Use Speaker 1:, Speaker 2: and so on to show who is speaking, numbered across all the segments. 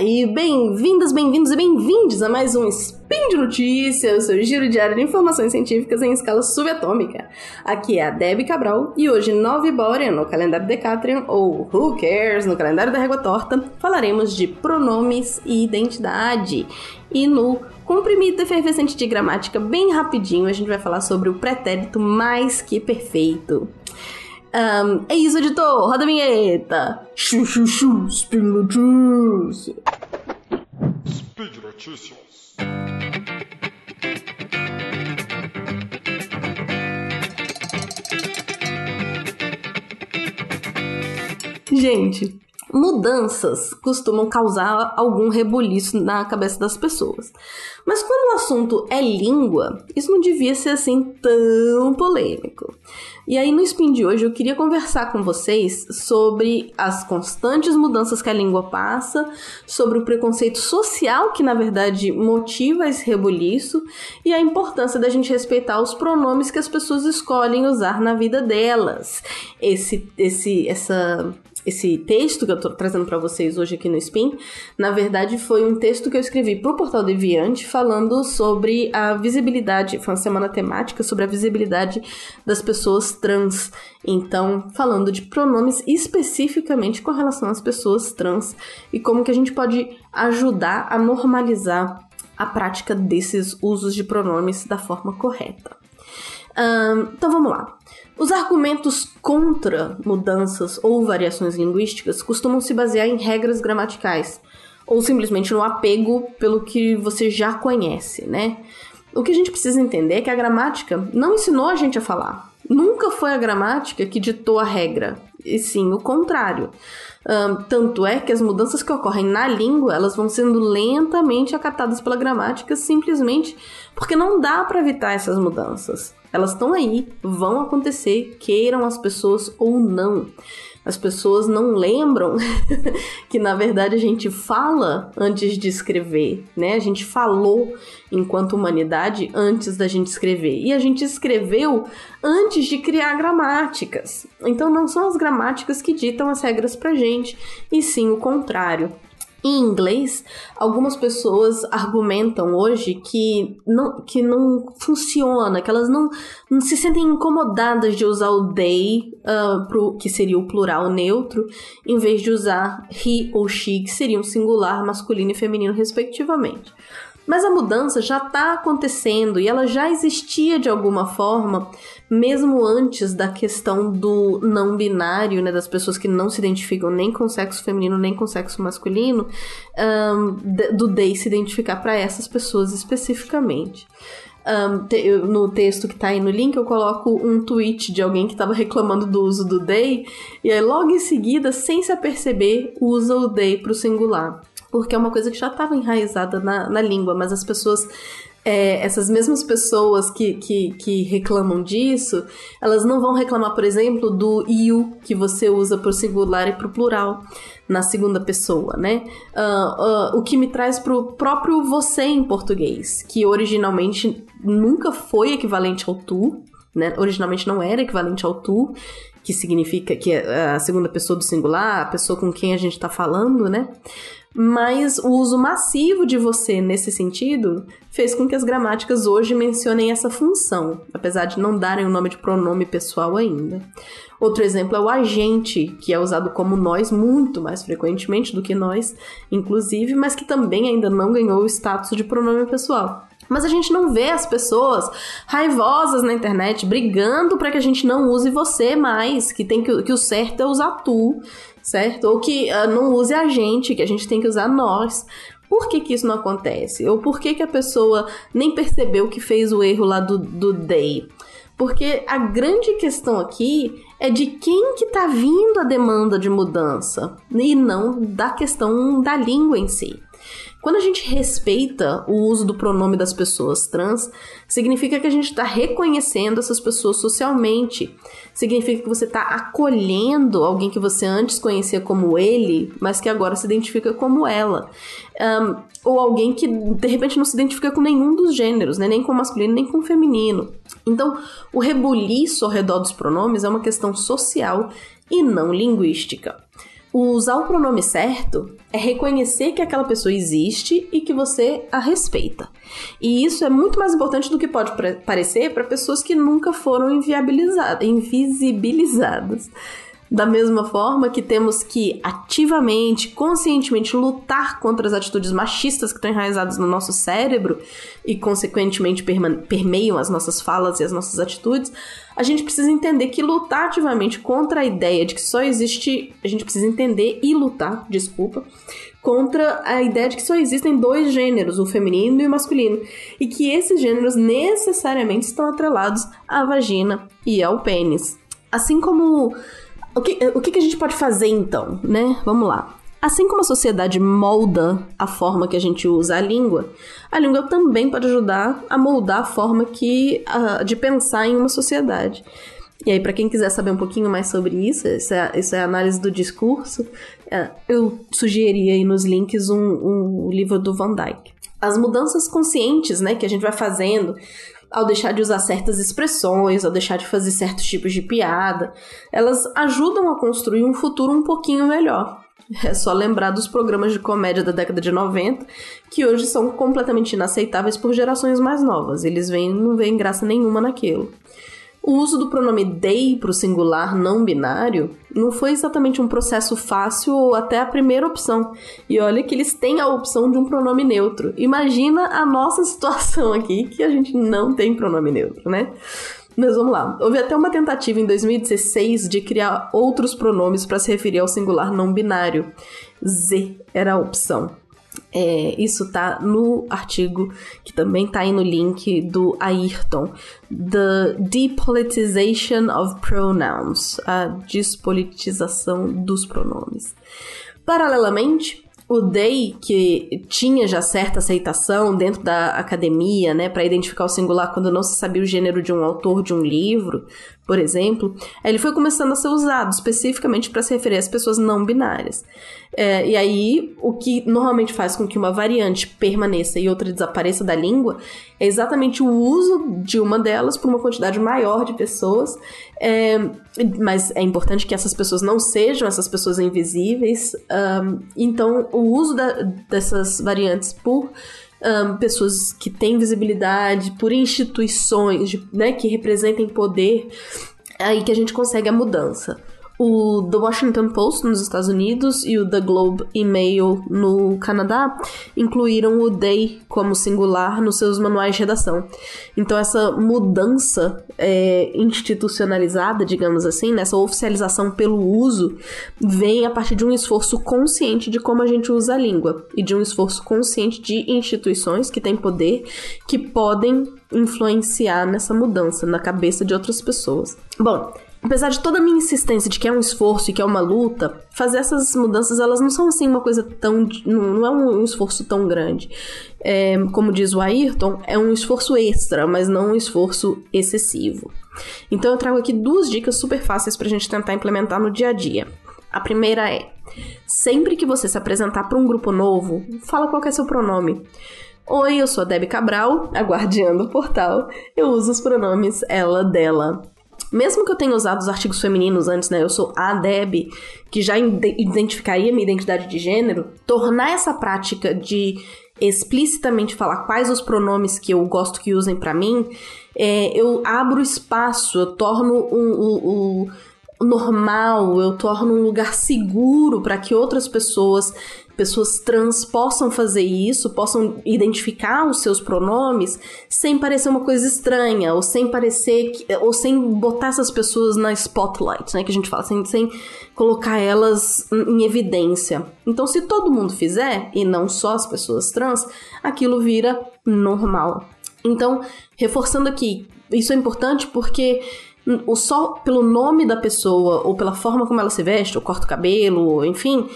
Speaker 1: E bem-vindas, bem-vindos e bem-vindes a mais um Spin de Notícias, o seu giro diário de informações científicas em escala subatômica. Aqui é a Debbie Cabral e hoje, 9 Borean no calendário Decatrian, ou Who Cares no calendário da Régua Torta, falaremos de pronomes e identidade. E no comprimido efervescente de gramática, bem rapidinho, a gente vai falar sobre o pretérito mais que perfeito. Um, é isso, editor. Roda a vinheta. Chu, chu, chu. Speed Notícias. Speed Notícias. Gente, mudanças costumam causar algum rebuliço na cabeça das pessoas. Mas quando o assunto é língua, isso não devia ser assim tão polêmico. E aí, no Spin de hoje, eu queria conversar com vocês sobre as constantes mudanças que a língua passa, sobre o preconceito social que, na verdade, motiva esse rebuliço e a importância da gente respeitar os pronomes que as pessoas escolhem usar na vida delas. Esse, esse, essa esse texto que eu tô trazendo para vocês hoje aqui no Spin, na verdade foi um texto que eu escrevi pro Portal Deviante falando sobre a visibilidade, foi uma semana temática sobre a visibilidade das pessoas trans. Então, falando de pronomes especificamente com relação às pessoas trans e como que a gente pode ajudar a normalizar a prática desses usos de pronomes da forma correta. Um, então vamos lá. Os argumentos contra mudanças ou variações linguísticas costumam se basear em regras gramaticais, ou simplesmente no apego pelo que você já conhece, né? O que a gente precisa entender é que a gramática não ensinou a gente a falar. Nunca foi a gramática que ditou a regra, e sim o contrário. Um, tanto é que as mudanças que ocorrem na língua elas vão sendo lentamente acatadas pela gramática simplesmente porque não dá para evitar essas mudanças. Elas estão aí, vão acontecer, queiram as pessoas ou não. As pessoas não lembram que na verdade a gente fala antes de escrever, né? A gente falou enquanto humanidade antes da gente escrever. E a gente escreveu antes de criar gramáticas. Então não são as gramáticas que ditam as regras pra gente, e sim o contrário. Em inglês, algumas pessoas argumentam hoje que não, que não funciona, que elas não, não se sentem incomodadas de usar o they, uh, pro, que seria o plural neutro, em vez de usar he ou she, que seria um singular masculino e feminino, respectivamente. Mas a mudança já está acontecendo e ela já existia de alguma forma, mesmo antes da questão do não binário, né, das pessoas que não se identificam nem com sexo feminino nem com sexo masculino, um, do they se identificar para essas pessoas especificamente. Um, te, no texto que tá aí no link, eu coloco um tweet de alguém que tava reclamando do uso do they, e aí logo em seguida, sem se aperceber, usa o they pro singular porque é uma coisa que já estava enraizada na, na língua, mas as pessoas é, essas mesmas pessoas que, que, que, reclamam disso, elas não vão reclamar, por exemplo, do you que você usa para o singular e para o plural na segunda pessoa, né? Uh, uh, o que me traz para o próprio você em português, que originalmente nunca foi equivalente ao tu, né? Originalmente não era equivalente ao tu, que significa que é a segunda pessoa do singular, a pessoa com quem a gente está falando, né? Mas o uso massivo de você nesse sentido fez com que as gramáticas hoje mencionem essa função, apesar de não darem o nome de pronome pessoal ainda. Outro exemplo é o agente, que é usado como nós muito mais frequentemente do que nós, inclusive, mas que também ainda não ganhou o status de pronome pessoal. Mas a gente não vê as pessoas raivosas na internet brigando para que a gente não use você mais, que tem que, que o certo é usar tu, certo? Ou que uh, não use a gente, que a gente tem que usar nós. Por que, que isso não acontece? Ou por que, que a pessoa nem percebeu que fez o erro lá do, do day? Porque a grande questão aqui é de quem que tá vindo a demanda de mudança e não da questão da língua em si. Quando a gente respeita o uso do pronome das pessoas trans, significa que a gente está reconhecendo essas pessoas socialmente. Significa que você está acolhendo alguém que você antes conhecia como ele, mas que agora se identifica como ela. Um, ou alguém que de repente não se identifica com nenhum dos gêneros, né? nem com masculino nem com feminino. Então, o rebuliço ao redor dos pronomes é uma questão social e não linguística. Usar o pronome certo é reconhecer que aquela pessoa existe e que você a respeita. E isso é muito mais importante do que pode parecer para pessoas que nunca foram invisibilizadas. Da mesma forma que temos que ativamente, conscientemente lutar contra as atitudes machistas que estão enraizadas no nosso cérebro e, consequentemente, permeiam as nossas falas e as nossas atitudes, a gente precisa entender que lutar ativamente contra a ideia de que só existe. A gente precisa entender e lutar, desculpa, contra a ideia de que só existem dois gêneros, o feminino e o masculino, e que esses gêneros necessariamente estão atrelados à vagina e ao pênis. Assim como o que, o que a gente pode fazer então, né? Vamos lá. Assim como a sociedade molda a forma que a gente usa a língua, a língua também pode ajudar a moldar a forma que, de pensar em uma sociedade. E aí, para quem quiser saber um pouquinho mais sobre isso, isso é, isso é a análise do discurso, uh, eu sugeriria aí nos links um, um livro do Van Dyke. As mudanças conscientes né, que a gente vai fazendo ao deixar de usar certas expressões, ao deixar de fazer certos tipos de piada, elas ajudam a construir um futuro um pouquinho melhor. É só lembrar dos programas de comédia da década de 90, que hoje são completamente inaceitáveis por gerações mais novas. Eles veem, não veem graça nenhuma naquilo. O uso do pronome they para o singular não binário não foi exatamente um processo fácil ou até a primeira opção. E olha que eles têm a opção de um pronome neutro. Imagina a nossa situação aqui que a gente não tem pronome neutro, né? Mas vamos lá. Houve até uma tentativa em 2016 de criar outros pronomes para se referir ao singular não binário. Z era a opção. É, isso tá no artigo que também tá aí no link do Ayrton, The Depolitization of Pronouns, a despolitização dos pronomes. Paralelamente, o Day, que tinha já certa aceitação dentro da academia, né, para identificar o singular quando não se sabia o gênero de um autor de um livro, por exemplo, ele foi começando a ser usado especificamente para se referir às pessoas não binárias. É, e aí, o que normalmente faz com que uma variante permaneça e outra desapareça da língua é exatamente o uso de uma delas por uma quantidade maior de pessoas. É, mas é importante que essas pessoas não sejam essas pessoas invisíveis. Um, então, o uso da, dessas variantes por um, pessoas que têm visibilidade, por instituições né, que representem poder, aí que a gente consegue a mudança o The Washington Post nos Estados Unidos e o The Globe e Mail no Canadá incluíram o they como singular nos seus manuais de redação. Então essa mudança é, institucionalizada, digamos assim, nessa oficialização pelo uso, vem a partir de um esforço consciente de como a gente usa a língua e de um esforço consciente de instituições que têm poder que podem influenciar nessa mudança na cabeça de outras pessoas. Bom, apesar de toda a minha insistência de que é um esforço e que é uma luta, fazer essas mudanças elas não são assim uma coisa tão. não é um esforço tão grande. É, como diz o Ayrton, é um esforço extra, mas não um esforço excessivo. Então eu trago aqui duas dicas super fáceis para a gente tentar implementar no dia a dia. A primeira é: sempre que você se apresentar para um grupo novo, fala qual é seu pronome. Oi, eu sou a Debbie Cabral, a guardiã do portal. Eu uso os pronomes ela, dela mesmo que eu tenha usado os artigos femininos antes, né? Eu sou a Deb, que já identificaria minha identidade de gênero, tornar essa prática de explicitamente falar quais os pronomes que eu gosto que usem para mim, é, eu abro espaço, eu torno o, o, normal, eu torno um lugar seguro para que outras pessoas pessoas trans possam fazer isso, possam identificar os seus pronomes sem parecer uma coisa estranha, ou sem parecer, que, ou sem botar essas pessoas na spotlight, né, que a gente fala, sem, sem colocar elas em evidência. Então, se todo mundo fizer, e não só as pessoas trans, aquilo vira normal. Então, reforçando aqui, isso é importante porque só pelo nome da pessoa ou pela forma como ela se veste, ou corta o cabelo, enfim,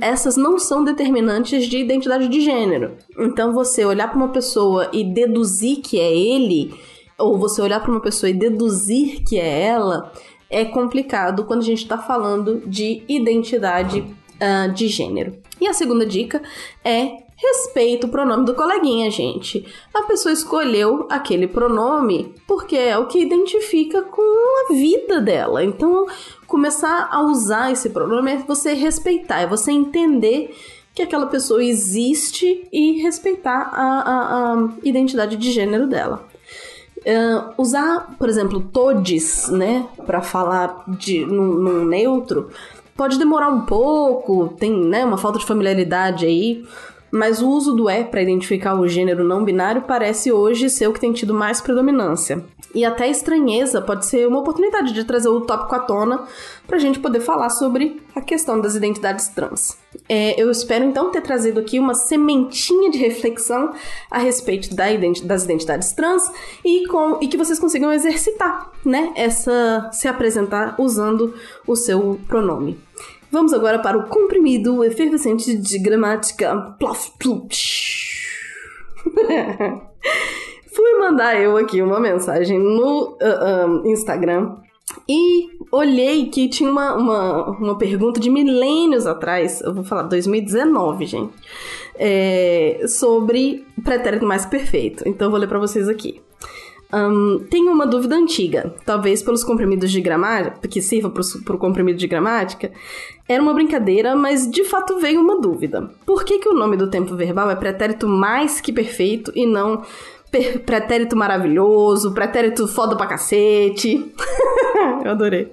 Speaker 1: essas não são determinantes de identidade de gênero. Então você olhar para uma pessoa e deduzir que é ele, ou você olhar para uma pessoa e deduzir que é ela, é complicado quando a gente está falando de identidade uh, de gênero. E a segunda dica é Respeita o pronome do coleguinha, gente. A pessoa escolheu aquele pronome porque é o que identifica com a vida dela. Então, começar a usar esse pronome é você respeitar, é você entender que aquela pessoa existe e respeitar a, a, a identidade de gênero dela. Uh, usar, por exemplo, todes, né, para falar de num, num, neutro, pode demorar um pouco, tem, né, uma falta de familiaridade aí, mas o uso do é para identificar o gênero não binário parece hoje ser o que tem tido mais predominância. E até estranheza pode ser uma oportunidade de trazer o tópico à tona para a gente poder falar sobre a questão das identidades trans. É, eu espero então ter trazido aqui uma sementinha de reflexão a respeito da identi das identidades trans e, com, e que vocês consigam exercitar, né? Essa se apresentar usando o seu pronome. Vamos agora para o comprimido efervescente de gramática. Plof, Fui mandar eu aqui uma mensagem no uh, Instagram e olhei que tinha uma, uma, uma pergunta de milênios atrás, eu vou falar 2019, gente, é, sobre pretérito mais perfeito. Então eu vou ler para vocês aqui. Um, tenho uma dúvida antiga, talvez pelos comprimidos de gramática, que sirva para o comprimido de gramática. Era uma brincadeira, mas de fato veio uma dúvida. Por que, que o nome do tempo verbal é pretérito mais que perfeito e não pretérito maravilhoso, pretérito foda pra cacete? Eu adorei.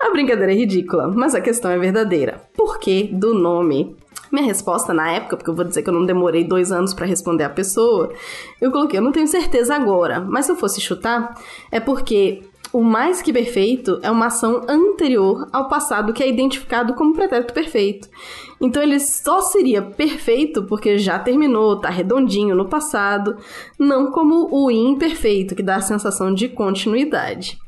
Speaker 1: A brincadeira é ridícula, mas a questão é verdadeira. Por que do nome minha resposta na época, porque eu vou dizer que eu não demorei dois anos para responder a pessoa, eu coloquei, eu não tenho certeza agora, mas se eu fosse chutar, é porque o mais que perfeito é uma ação anterior ao passado que é identificado como pretérito perfeito. Então ele só seria perfeito porque já terminou, tá redondinho no passado, não como o imperfeito, que dá a sensação de continuidade.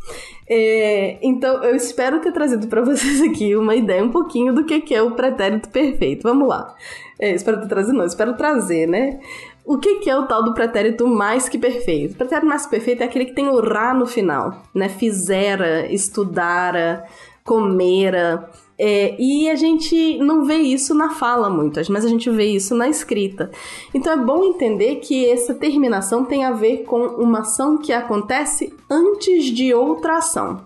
Speaker 1: É, então, eu espero ter trazido para vocês aqui uma ideia um pouquinho do que é o pretérito perfeito. Vamos lá. É, espero ter trazido, não, espero trazer, né? O que, é o tal do pretérito mais que perfeito? O pretérito mais que perfeito é aquele que tem o ra no final, né? Fizera, estudara, comera. É, e a gente não vê isso na fala muitas, mas a gente vê isso na escrita. Então é bom entender que essa terminação tem a ver com uma ação que acontece antes de outra ação.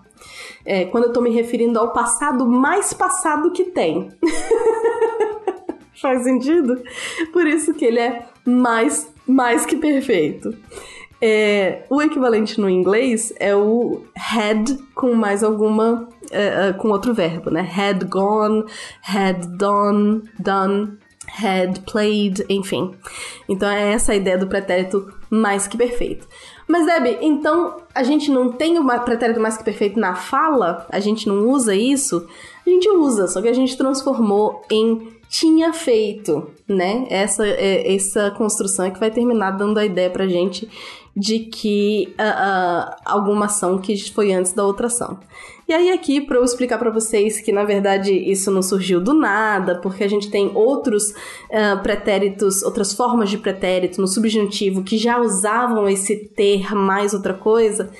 Speaker 1: É, quando eu estou me referindo ao passado mais passado que tem. Faz sentido? Por isso que ele é mais, mais que perfeito. É, o equivalente no inglês é o had com mais alguma. É, é, com outro verbo, né? Had gone, had done, done, had played, enfim. Então é essa a ideia do pretérito mais que perfeito. Mas, Debbie, então a gente não tem o pretérito mais que perfeito na fala? A gente não usa isso? A gente usa, só que a gente transformou em tinha feito, né? Essa, é, essa construção é que vai terminar dando a ideia pra gente de que uh, uh, alguma ação que foi antes da outra ação. E aí aqui para eu explicar para vocês que na verdade isso não surgiu do nada, porque a gente tem outros uh, pretéritos, outras formas de pretérito no subjuntivo que já usavam esse ter mais outra coisa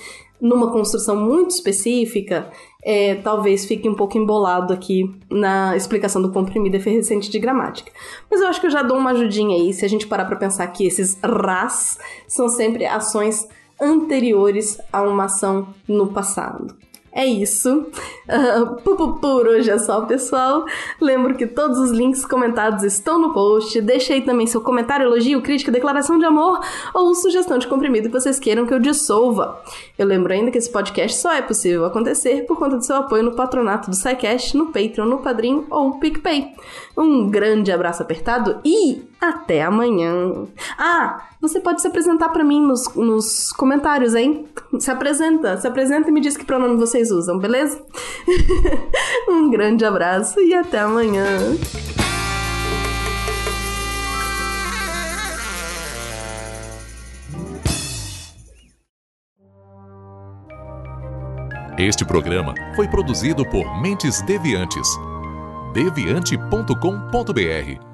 Speaker 1: numa construção muito específica, é, talvez fique um pouco embolado aqui na explicação do comprimido efervescente de gramática. Mas eu acho que eu já dou uma ajudinha aí se a gente parar para pensar que esses ras são sempre ações anteriores a uma ação no passado. É isso. Uh, por hoje é só, pessoal. Lembro que todos os links comentados estão no post. Deixe aí também seu comentário, elogio, crítica, declaração de amor ou sugestão de comprimido que vocês queiram que eu dissolva. Eu lembro ainda que esse podcast só é possível acontecer por conta do seu apoio no patronato do SciCast, no Patreon, no Padrim ou PicPay. Um grande abraço apertado e até amanhã. Ah, você pode se apresentar para mim nos, nos comentários, hein? Se apresenta, se apresenta e me diz que pronome vocês usam, beleza? um grande abraço e até amanhã.
Speaker 2: Este programa foi produzido por Mentes Deviantes. deviante.com.br